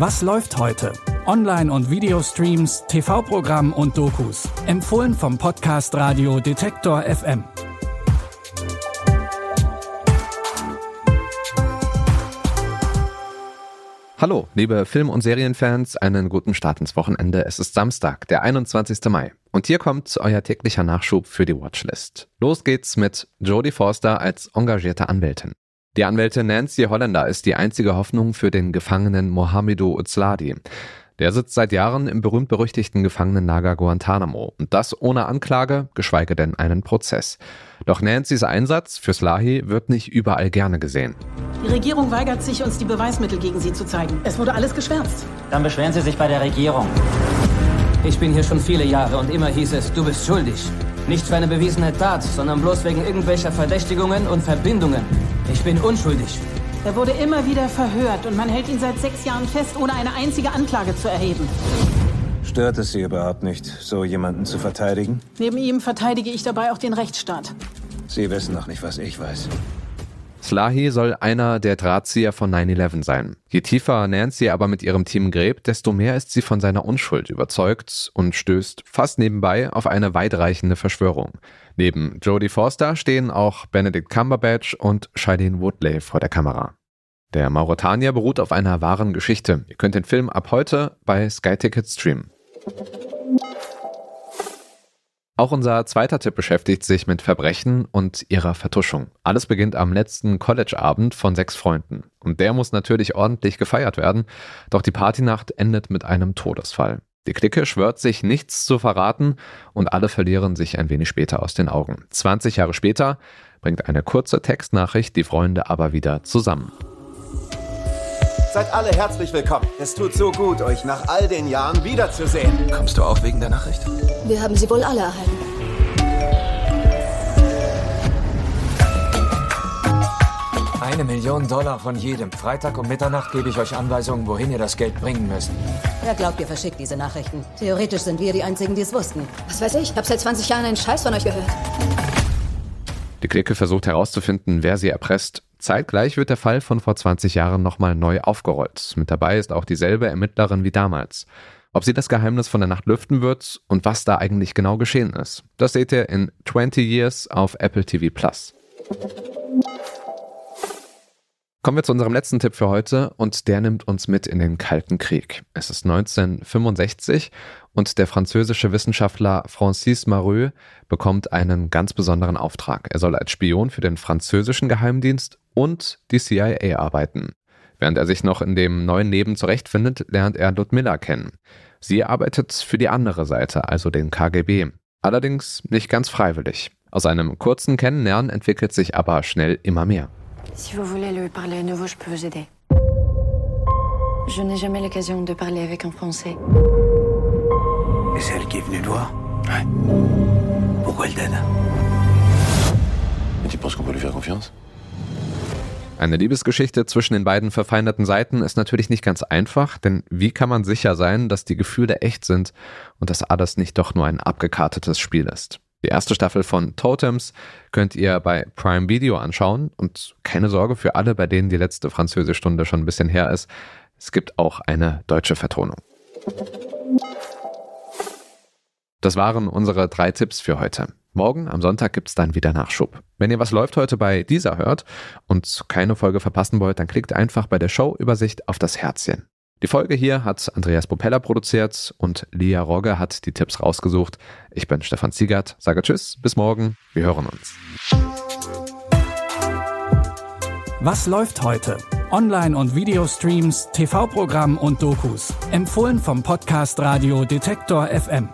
Was läuft heute? Online- und Videostreams, TV-Programm und Dokus. Empfohlen vom Podcast Radio Detektor FM. Hallo, liebe Film- und Serienfans, einen guten Start ins Wochenende. Es ist Samstag, der 21. Mai. Und hier kommt euer täglicher Nachschub für die Watchlist. Los geht's mit Jodie Forster als engagierte Anwältin. Die Anwältin Nancy Holländer ist die einzige Hoffnung für den Gefangenen Mohamedou Uzladi. Der sitzt seit Jahren im berühmt-berüchtigten Gefangenenlager Guantanamo und das ohne Anklage, geschweige denn einen Prozess. Doch Nancys Einsatz für Slahi wird nicht überall gerne gesehen. Die Regierung weigert sich, uns die Beweismittel gegen sie zu zeigen. Es wurde alles geschwärzt. Dann beschweren Sie sich bei der Regierung. Ich bin hier schon viele Jahre und immer hieß es, du bist schuldig. Nicht für eine bewiesene Tat, sondern bloß wegen irgendwelcher Verdächtigungen und Verbindungen. Ich bin unschuldig. Er wurde immer wieder verhört und man hält ihn seit sechs Jahren fest, ohne eine einzige Anklage zu erheben. Stört es Sie überhaupt nicht, so jemanden zu verteidigen? Neben ihm verteidige ich dabei auch den Rechtsstaat. Sie wissen noch nicht, was ich weiß. Slahi soll einer der Drahtzieher von 9-11 sein. Je tiefer Nancy aber mit ihrem Team gräbt, desto mehr ist sie von seiner Unschuld überzeugt und stößt fast nebenbei auf eine weitreichende Verschwörung. Neben Jodie Forster stehen auch Benedict Cumberbatch und Shailene Woodley vor der Kamera. Der Mauretanier beruht auf einer wahren Geschichte. Ihr könnt den Film ab heute bei Sky Ticket streamen. Auch unser zweiter Tipp beschäftigt sich mit Verbrechen und ihrer Vertuschung. Alles beginnt am letzten College-Abend von sechs Freunden. Und der muss natürlich ordentlich gefeiert werden, doch die Partynacht endet mit einem Todesfall. Die Clique schwört sich, nichts zu verraten und alle verlieren sich ein wenig später aus den Augen. 20 Jahre später bringt eine kurze Textnachricht die Freunde aber wieder zusammen. Seid alle herzlich willkommen. Es tut so gut, euch nach all den Jahren wiederzusehen. Kommst du auch wegen der Nachricht? Wir haben sie wohl alle erhalten. Eine Million Dollar von jedem. Freitag um Mitternacht gebe ich euch Anweisungen, wohin ihr das Geld bringen müsst. Wer glaubt, ihr verschickt diese Nachrichten? Theoretisch sind wir die Einzigen, die es wussten. Was weiß ich, ich habe seit 20 Jahren einen Scheiß von euch gehört. Die Clique versucht herauszufinden, wer sie erpresst. Zeitgleich wird der Fall von vor 20 Jahren nochmal neu aufgerollt. Mit dabei ist auch dieselbe Ermittlerin wie damals. Ob sie das Geheimnis von der Nacht lüften wird und was da eigentlich genau geschehen ist, das seht ihr in 20 Years auf Apple TV Plus. Kommen wir zu unserem letzten Tipp für heute und der nimmt uns mit in den Kalten Krieg. Es ist 1965 und der französische Wissenschaftler Francis Mareux bekommt einen ganz besonderen Auftrag. Er soll als Spion für den französischen Geheimdienst und die CIA arbeiten. Während er sich noch in dem neuen Leben zurechtfindet, lernt er Ludmilla kennen. Sie arbeitet für die andere Seite, also den KGB. Allerdings nicht ganz freiwillig. Aus einem kurzen Kennenlernen entwickelt sich aber schnell immer mehr. Si vous voulez lui parler à nouveau, je peux vous aider. Je n'ai jamais l'occasion de parler avec un Français. Et c'est elle qui est venue te voir Ouais. Pourquoi elle t'aide tu penses qu'on peut lui faire confiance Eine Liebesgeschichte zwischen den beiden verfeindeten Seiten ist natürlich nicht ganz einfach, denn wie kann man sicher sein, dass die Gefühle echt sind und dass alles nicht doch nur ein abgekartetes Spiel ist? Die erste Staffel von Totems könnt ihr bei Prime Video anschauen und keine Sorge für alle, bei denen die letzte Französischstunde schon ein bisschen her ist. Es gibt auch eine deutsche Vertonung. Das waren unsere drei Tipps für heute. Morgen am Sonntag gibt's dann wieder Nachschub. Wenn ihr was läuft heute bei dieser hört und keine Folge verpassen wollt, dann klickt einfach bei der Show-Übersicht auf das Herzchen. Die Folge hier hat Andreas Propeller produziert und Lia Rogge hat die Tipps rausgesucht. Ich bin Stefan Ziegert, sage Tschüss, bis morgen, wir hören uns. Was läuft heute? Online- und Videostreams, TV-Programm und Dokus. Empfohlen vom Podcast Radio Detektor FM.